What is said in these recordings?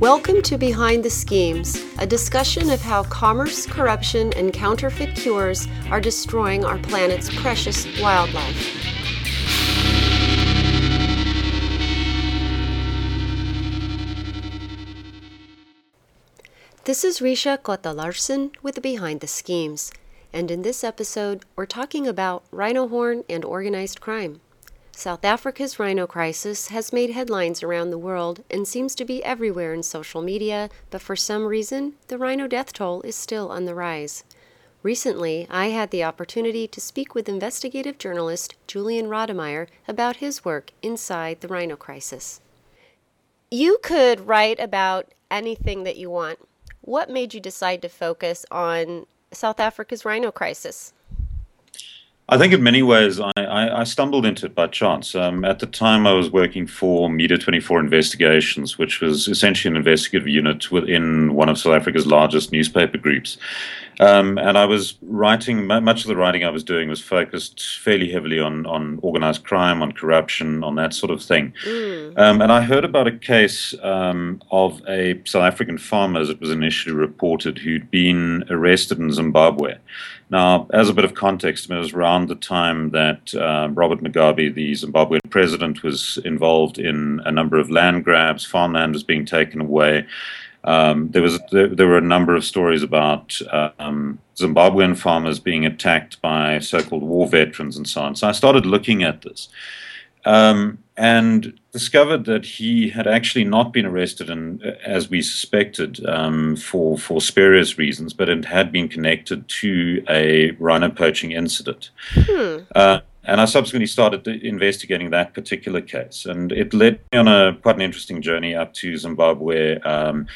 Welcome to Behind the Schemes, a discussion of how commerce, corruption, and counterfeit cures are destroying our planet's precious wildlife. This is Rhishja Cota-Larson with Behind the Schemes, and in this episode, we're talking about rhino horn and organized crime. South Africa's rhino crisis has made headlines around the world and seems to be everywhere in social media, but for some reason, the rhino death toll is still on the rise. Recently, I had the opportunity to speak with investigative journalist Julian Rademeyer about his work inside the rhino crisis. You could write about anything that you want. What made you decide to focus on South Africa's rhino crisis? I think in many ways I, I, I stumbled into it by chance. Um, at the time, I was working for Media 24 Investigations, which was essentially an investigative unit within one of South Africa's largest newspaper groups. Um, and I was writing, much of the writing I was doing was focused fairly heavily on, on organized crime, on corruption, on that sort of thing. Mm. Um, and I heard about a case um, of a South African farmer, as it was initially reported, who'd been arrested in Zimbabwe. Now, as a bit of context, it was around the time that uh, Robert Mugabe, the Zimbabwean president, was involved in a number of land grabs. Farmland was being taken away. Um, there was there, there, were a number of stories about um, Zimbabwean farmers being attacked by so-called war veterans and so on. So I started looking at this. Um, and discovered that he had actually not been arrested, and as we suspected, um, for for spurious reasons, but it had been connected to a rhino poaching incident. Hmm. Uh, and I subsequently started investigating that particular case, and it led me on a quite an interesting journey up to Zimbabwe. Um,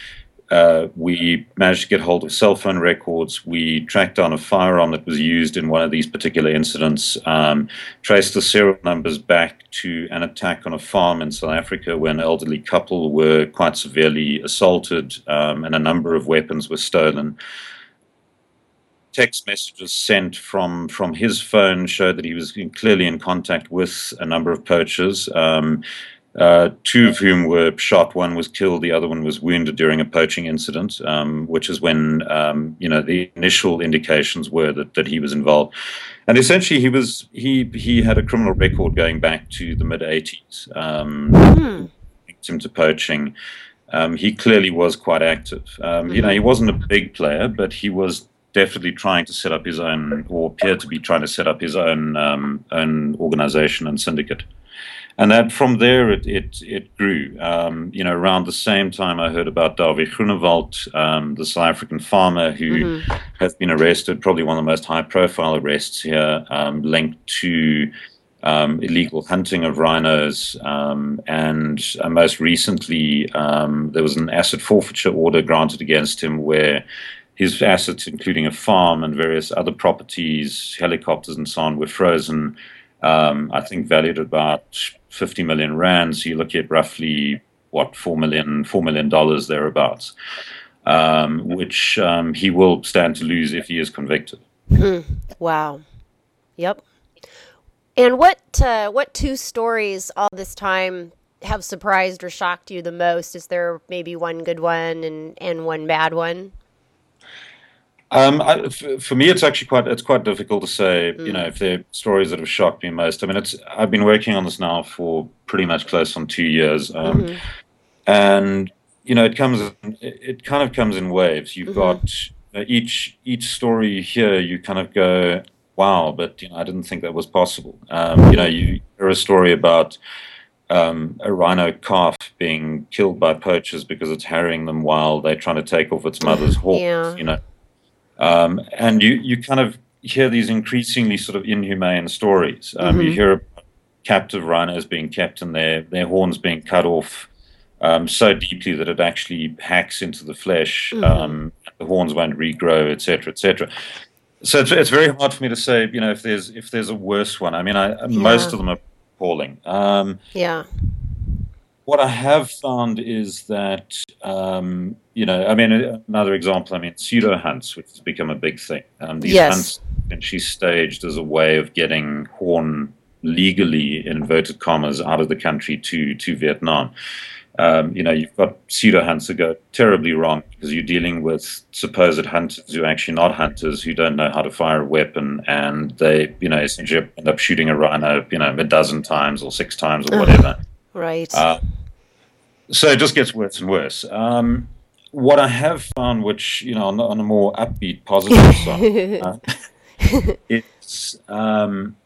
uh, we managed to get hold of cell phone records. We tracked down a firearm that was used in one of these particular incidents, um, traced the serial numbers back to an attack on a farm in South Africa where an elderly couple were quite severely assaulted um, and a number of weapons were stolen. Text messages sent from, from his phone showed that he was clearly in contact with a number of poachers. Um, uh, two of whom were shot. One was killed. The other one was wounded during a poaching incident, um, which is when um, you know the initial indications were that, that he was involved. And essentially, he was he he had a criminal record going back to the mid '80s. Um, mm. Him to poaching. Um, he clearly was quite active. Um, you know, he wasn't a big player, but he was definitely trying to set up his own, or appeared to be trying to set up his own um, own organization and syndicate and that from there it it, it grew. Um, you know, around the same time I heard about Dawie Groenewald, um, the South African farmer who mm-hmm. has been arrested, probably one of the most high-profile arrests here, um, linked to um, illegal hunting of rhinos, um, and uh, most recently um, there was an asset forfeiture order granted against him where. His assets, including a farm and various other properties, helicopters, and so on, were frozen um, I think valued at about 50 million rands. You look at roughly what four million four million dollars thereabouts, um, which um, he will stand to lose if he is convicted. Hmm. wow. Yep. And what uh, what two stories all this time have surprised or shocked you the most? Is there maybe one good one and, and one bad one? Um, I, for me, it's actually quite it's quite difficult to say. Mm. You know, mm. if there are stories that have shocked me most. I mean, it's I've been working on this now for pretty much close on two years, um, mm-hmm. and you know, it comes it kind of comes in waves. You've mm-hmm. got uh, each each story here. You kind of go, wow, but you know, I didn't think that was possible. Um, you know, you hear a story about. Um, a rhino calf being killed by poachers because it's harrying them while they're trying to take off its mother's horns. Yeah. You know, um, and you, you kind of hear these increasingly sort of inhumane stories. Um, mm-hmm. You hear captive rhinos being kept and their, their horns being cut off um, so deeply that it actually hacks into the flesh. Mm-hmm. Um, the horns won't regrow, etc., etc. So it's, it's very hard for me to say, you know, if there's if there's a worse one. I mean, I, yeah. most of them are appalling. Um, yeah what I have found is that, um, you know, I mean, another example, I mean, pseudo hunts, which has become a big thing. Um, these yes. hunts, and she's staged as a way of getting horn legally, in inverted commas, out of the country to, to Vietnam. Um, you know, you've got pseudo hunts that go terribly wrong because you're dealing with supposed hunters who are actually not hunters who don't know how to fire a weapon, and they, you know, essentially end up shooting a rhino, you know, a dozen times or six times or whatever. Right. Uh, so it just gets worse and worse. Um, what I have found, which you know, on, on a more upbeat, positive side, uh, it's um,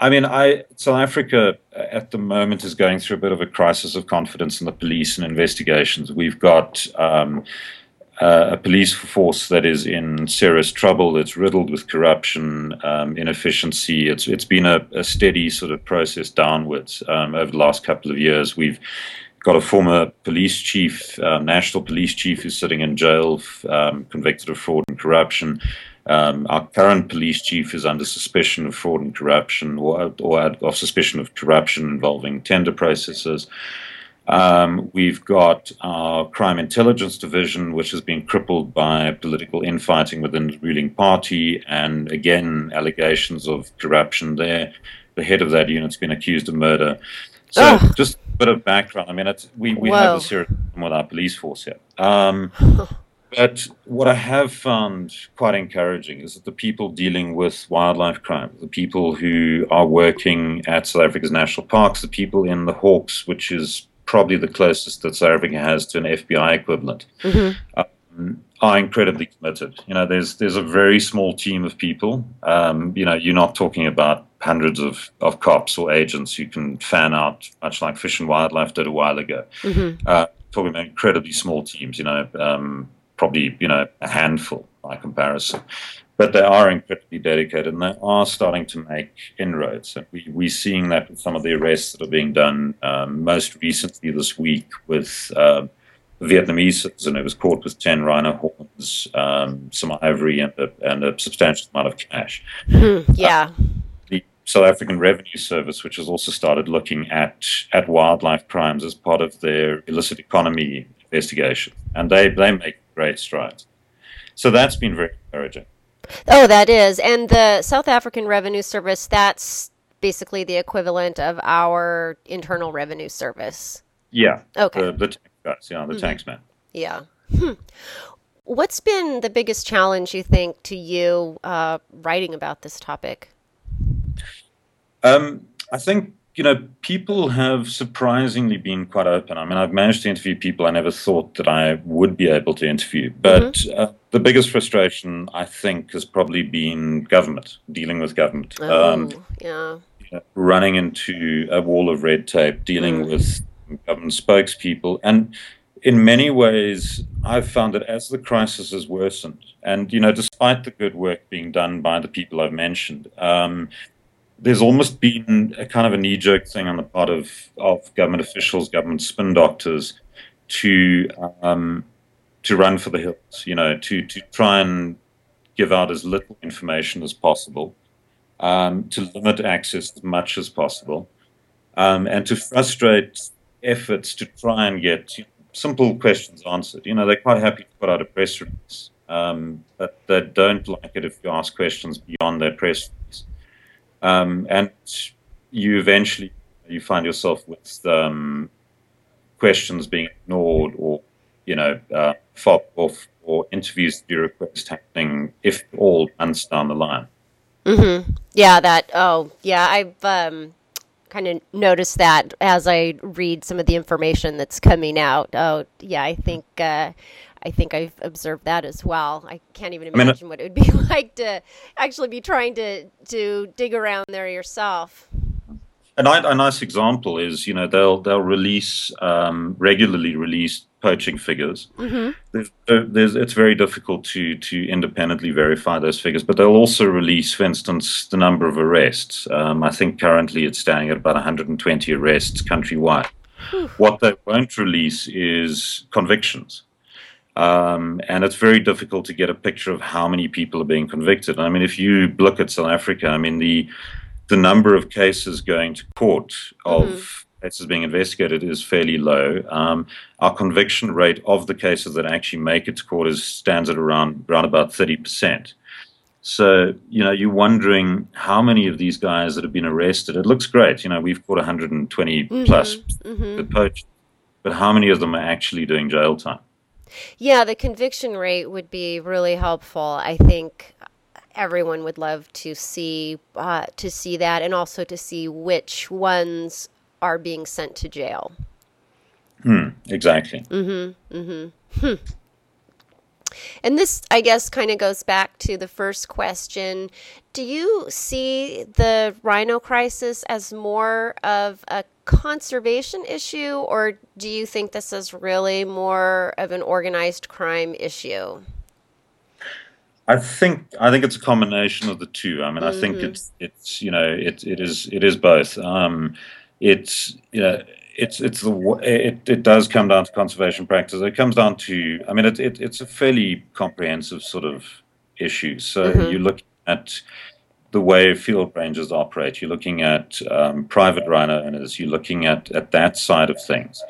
I mean, I South Africa at the moment is going through a bit of a crisis of confidence in the police and investigations. We've got um, uh, a police force that is in serious trouble. It's riddled with corruption, um, inefficiency. It's it's been a, a, steady sort of process downwards um, over the last couple of years. We've got a former police chief, uh, national police chief, who's sitting in jail, um, convicted of fraud and corruption. Um, our current police chief is under suspicion of fraud and corruption, or, or of suspicion of corruption involving tender processes. Um, we've got our crime intelligence division, which has been crippled by political infighting within the ruling party, and again, allegations of corruption there. The head of that unit's been accused of murder. So, just a bit of background. I mean, we, we have a serious problem with our police force here. Um, But what I have found quite encouraging is that the people dealing with wildlife crime, the people who are working at South Africa's national parks, the people in the Hawks, which is probably the closest that South Africa has to an FBI equivalent, mm-hmm. um, are incredibly committed. You know, there's there's a very small team of people. Um, you know, you're not talking about hundreds of, of cops or agents who can fan out, much like Fish and Wildlife did a while ago. Mm-hmm. Uh, talking about incredibly small teams. You know. Um, probably you know a handful by comparison. But they are incredibly dedicated and they are starting to make inroads. And we, we're seeing that with some of the arrests that are being done um, most recently this week with uh, Vietnamese citizen who was caught with 10 rhino horns, um, some ivory, and a, and a, substantial amount of cash. Hmm, yeah. Uh, the South African Revenue Service, which has also started looking at, at wildlife crimes as part of their illicit economy investigation. And they, they make great strides. So that's been very encouraging. Oh, that is. And the South African Revenue Service, that's basically the equivalent of our Internal Revenue Service. Yeah. Okay. The, the tank guys, yeah, the mm-hmm. tanks man. Yeah. Hmm. What's been the biggest challenge you think to you uh, writing about this topic? Um, I think you know, people have surprisingly been quite open. I mean, I've managed to interview people I never thought that I would be able to interview. But mm-hmm. uh, the biggest frustration, I think, has probably been government, dealing with government. Oh, um, yeah. You know, running into a wall of red tape, dealing mm. with government spokespeople. And in many ways, I've found that as the crisis has worsened, and, you know, despite the good work being done by the people I've mentioned, um, there's almost been a kind of a knee jerk thing on the part of, of government officials, government spin doctors, to um, to run for the hills. You know, to to try and give out as little information as possible, um, to limit access as much as possible, um, and to frustrate efforts to try and get you know, simple questions answered. You know, they're quite happy to put out a press release, um, but they don't like it if you ask questions beyond their press release um, and you eventually you find yourself with um, questions being ignored or you know uh, fobbed off or interviews that you request happening if all months down the line. Mm-hmm. Yeah, that. Oh, yeah. I've um, kind of noticed that as I read some of the information that's coming out. Oh, yeah. I think uh, I think I've observed that as well. I can't even imagine I mean, what it would be like to actually be trying to to dig around there yourself. A, a nice example is, you know, they'll they'll release um, regularly release poaching figures. Mm-hmm. There's, there's, it's very difficult to to independently verify those figures, but they'll also release, for instance, the number of arrests. Um, I think currently it's standing at about 120 arrests countrywide. What they won't release is convictions. Um, and it's very difficult to get a picture of how many people are being convicted. I mean, if you look at South Africa, I mean, the the number of cases going to court of mm-hmm. cases being investigated is fairly low. Um, our conviction rate of the cases that actually make it to court is stands at around around about thirty percent. So you know, you're wondering how many of these guys that have been arrested. It looks great. You know, we've caught 120 mm-hmm. plus mm-hmm. but how many of them are actually doing jail time? Yeah, the conviction rate would be really helpful. I think everyone would love to see uh, to see that, and also to see which ones are being sent to jail. Hmm, exactly. Mm-hmm. Mm-hmm. Hmm. And this, I guess, kind of goes back to the first question. Do you see the rhino crisis as more of a conservation issue, or do you think this is really more of an organized crime issue? I think I think it's a combination of the two. I mean, mm-hmm. I think mm-hmm. it's it's you know it it is it is both. Um, it's you know it's it's the it, it does come down to conservation practice. It comes down to I mean it, it it's a fairly comprehensive sort of issue. So mm-hmm. you look at the way field rangers operate. You're looking at um, private rhino owners. You're looking at at that side of things,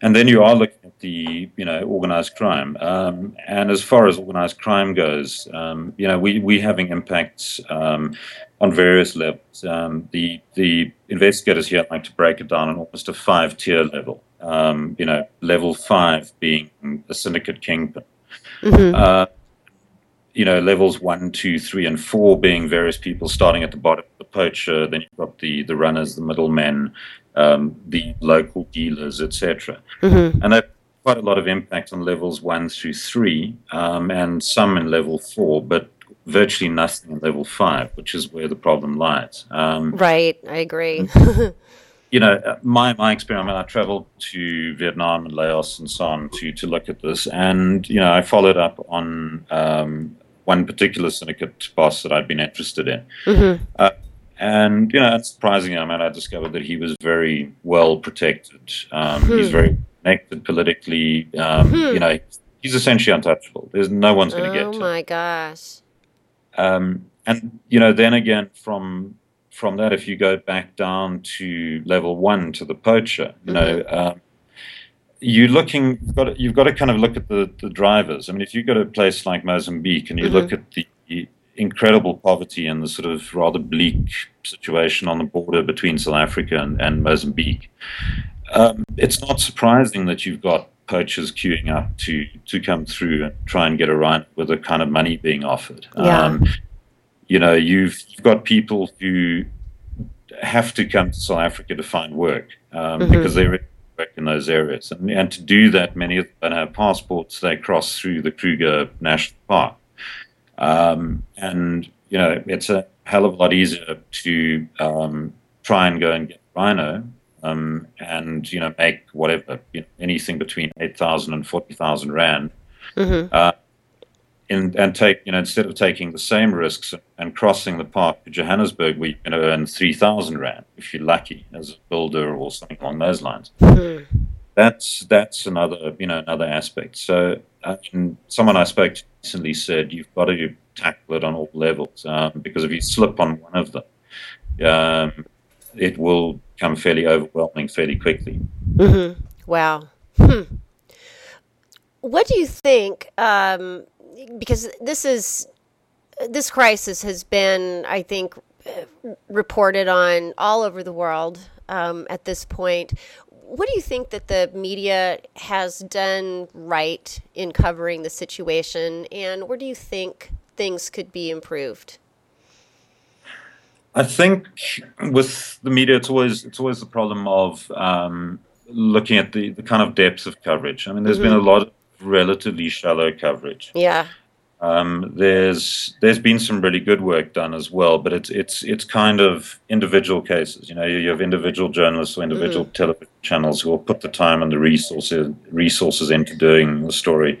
and then you are looking at the you know organized crime. Um, and as far as organized crime goes, um, you know we we having impacts um, on various levels. Um, the the investigators here like to break it down on almost a five tier level. Um, you know, level five being a syndicate kingpin. Mm-hmm. Uh, you know, levels one, two, three, and four being various people starting at the bottom the poacher. Then you've got the the runners, the middlemen, um, the local dealers, etc. Mm-hmm. And that quite a lot of impact on levels one through three, um, and some in level four, but virtually nothing in level five, which is where the problem lies. Um, right, I agree. you know, my my mean, I traveled to Vietnam and Laos and so on to to look at this, and you know, I followed up on um, one particular syndicate boss that I'd been interested in. Mm-hmm. Uh, and you know, it's surprising. I mean, I discovered that he was very well protected. Um, hmm. He's very connected politically. Um, hmm. You know, he's essentially untouchable. There's no one's going to oh, get to. Oh my gosh! Um, and you know, then again, from from that, if you go back down to level one to the poacher, you mm-hmm. know, um, you're looking you've got to, you've got to kind of look at the, the drivers. I mean, if you go to a place like Mozambique and you mm-hmm. look at the incredible poverty and the sort of rather bleak situation on the border between South Africa and, and Mozambique, um, it's not surprising that you've got poachers queuing up to to come through and try and get a run with the kind of money being offered. Yeah. Um, you know, you've, you've got people who have to come to South Africa to find work um, mm-hmm. because they're work in those areas. And, and to do that, many of them have passports. They cross through the Kruger National Park. Um, and, you know, it's a hell of a lot easier to um, try and go and get rhino um, and, you know, make whatever, you know, anything between 8,000 and 40,000 Rand. Mm-hmm. Uh, in, and take, you know, instead of taking the same risks and crossing the park to Johannesburg, we can earn 3,000 Rand if you're lucky as a builder or something along those lines. Mm. That's that's another you know another aspect. So uh, someone I spoke to recently said you've got to tackle it on all levels um, because if you slip on one of them, um, it will become fairly overwhelming fairly quickly. Mm-hmm. Wow. Hmm. What do you think? Um, because this is this crisis has been, I think, reported on all over the world um, at this point. What do you think that the media has done right in covering the situation, and where do you think things could be improved? I think with the media, it's always it's always the problem of um, looking at the, the kind of depth of coverage. I mean, there's mm-hmm. been a lot of relatively shallow coverage. Yeah. Um, there's there's been some really good work done as well, but it's it's it's kind of individual cases. You know, you, have individual journalists or individual mm. television channels who will put the time and the resources resources into doing the story.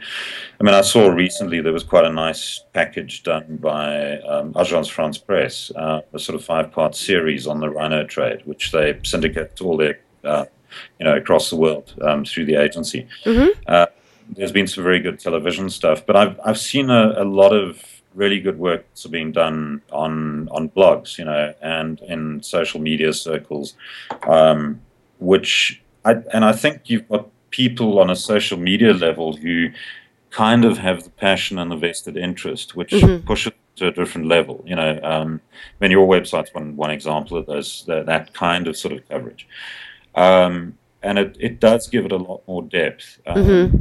I mean, I saw recently there was quite a nice package done by um, Agence France Presse, uh, a sort of five part series on the rhino trade, which they syndicate to all their uh, you know across the world um, through the agency. Mm-hmm. Uh, there's been some very good television stuff, but I've I've seen a, a lot of really good work that's being done on on blogs, you know, and in social media circles, um, which I and I think you've got people on a social media level who kind of have the passion and the vested interest, which mm-hmm. pushes to a different level. You know, um, I mean, your website's one one example of those that, that kind of sort of coverage. Um, and it, it does give it a lot more depth. Um, mm-hmm.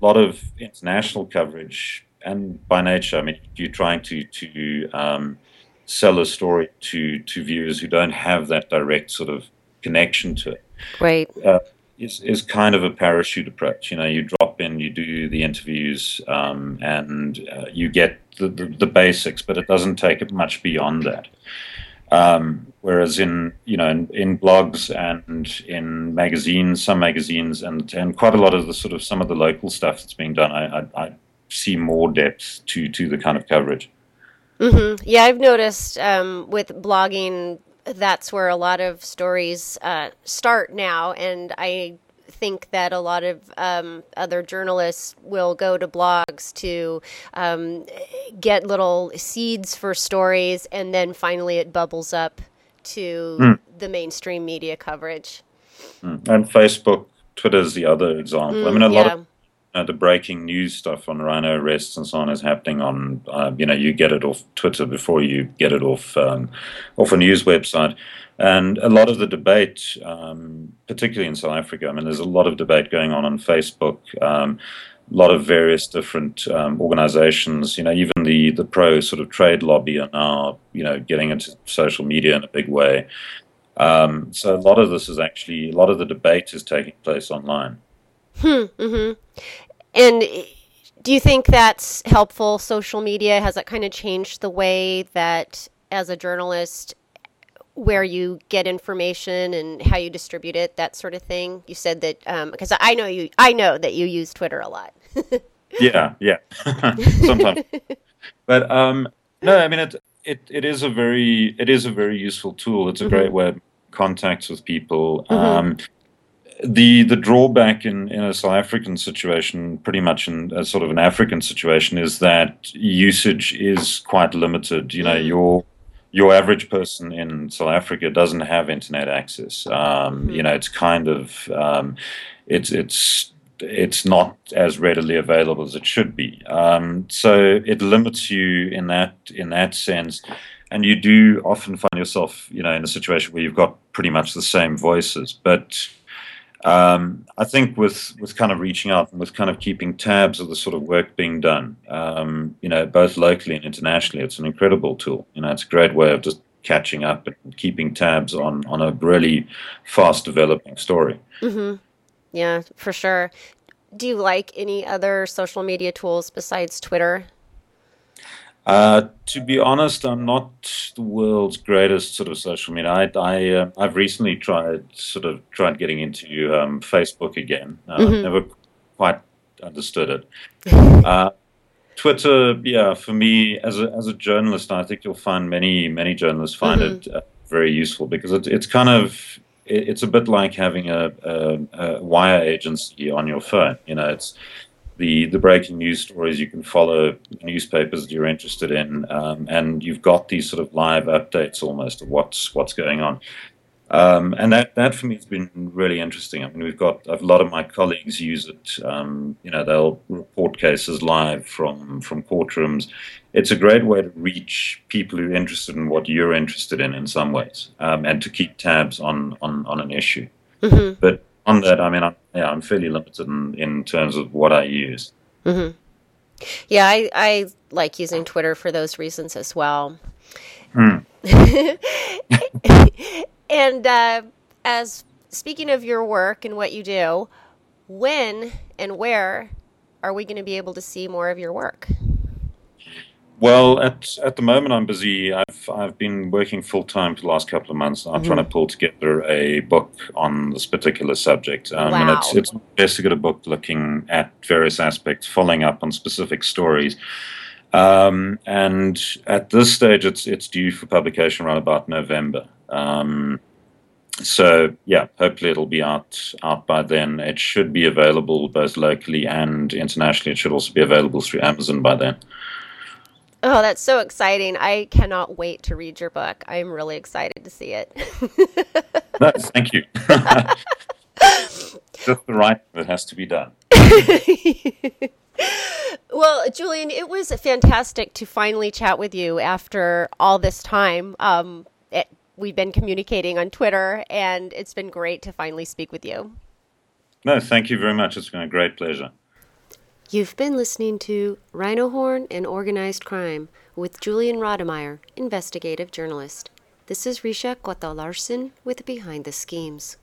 A lot of international coverage, and by nature, I mean, you're trying to to um, sell a story to to viewers who don't have that direct sort of connection to it. Right. Uh, is, is kind of a parachute approach. You know, you drop in, you do the interviews, um, and uh, you get the, the, the, basics, but it doesn't take it much beyond that. Um, whereas in you know in, in, blogs and in magazines, some magazines, and and quite a lot of the sort of some of the local stuff that's being done, I, I, I see more depth to to the kind of coverage. Mm-hmm. Yeah, I've noticed um, with blogging that's where a lot of stories uh, start now, and I think that a lot of um, other journalists will go to blogs to um, get little seeds for stories, and then finally it bubbles up to mm. the mainstream media coverage. Mm. And Facebook, Twitter is the other example. Mm, I mean, a yeah. lot of uh, the breaking news stuff on rhino arrests and so on is happening on, uh, you know, you get it off Twitter before you get it off um, off a news website. And a lot of the debate, um, particularly in South Africa, I mean, there's a lot of debate going on on Facebook. Um, lot of various different um, organizations, you know, even the, the pro sort of trade lobby are now, you know, getting into social media in a big way. Um, so a lot of this is actually, a lot of the debate is taking place online. Hmm. Mm-hmm. And do you think that's helpful? Social media has that kind of changed the way that, as a journalist, where you get information and how you distribute it, that sort of thing. You said that because um, I know you, I know that you use Twitter a lot. yeah, yeah, sometimes. but um, no, I mean it, it. It is a very, it is a very useful tool. It's a mm-hmm. great way of contacts with people. Mm-hmm. Um, the the drawback in, in a South African situation, pretty much in a sort of an African situation, is that usage is quite limited. You know, mm. your your average person in South Africa doesn't have internet access. Um. You know, it's kind of um, it's it's it's not as readily available as it should be. Um, so it limits you in that in that sense and you do often find yourself, you know, in a situation where you've got pretty much the same voices, but um, I think with with kind of reaching out and with kind of keeping tabs of the sort of work being done, um, you know, both locally and internationally, it's an incredible tool. You know, it's a great way of just catching up and keeping tabs on on a really fast developing story. Mm-hmm. Yeah, for sure. Do you like any other social media tools besides Twitter? Uh, to be honest, I'm not the world's greatest sort of social media. I, I uh, I've recently tried sort of tried getting into um, Facebook again. Uh, mm-hmm. Never quite understood it. Uh, Twitter, yeah, for me as a as a journalist, I think you'll find many many journalists find mm-hmm. it uh, very useful because it's it's kind of it's a bit like having a, a, a wire agency on your phone. You know, it's the the breaking news stories. You can follow newspapers that you're interested in, um, and you've got these sort of live updates almost of what's what's going on. Um, and that, that for me has been really interesting. I mean, we've got a lot of my colleagues use it. Um, you know, they'll report cases live from from courtrooms. It's a great way to reach people who are interested in what you're interested in in some ways, um, and to keep tabs on on, on an issue. Mm-hmm. But on that, I mean, I'm, yeah, I'm fairly limited in, in terms of what I use. Mm-hmm. Yeah, I, I like using Twitter for those reasons as well. Hmm. and uh, as speaking of your work and what you do, when and where are we going to be able to see more of your work? Well, at at the moment, I'm busy. I've I've been working full time for the last couple of months. I'm mm-hmm. trying to pull together a book on this particular subject. Um, wow. And it's it's an investigative book looking at various aspects, following up on specific stories. Um, and at this stage, it's it's due for publication around about November. Um, so yeah, hopefully it'll be out out by then. It should be available both locally and internationally. It should also be available through Amazon by then. Oh, that's so exciting. I cannot wait to read your book. I'm really excited to see it. thank you. Just the right that has to be done. well, Julian, it was fantastic to finally chat with you after all this time. Um, it, we've been communicating on Twitter, and it's been great to finally speak with you. No, thank you very much. It's been a great pleasure. You've been listening to Rhino Horn and Organized Crime with Julian Rademeyer, investigative journalist. This is Rhishja Cota-Larson with Behind the Schemes.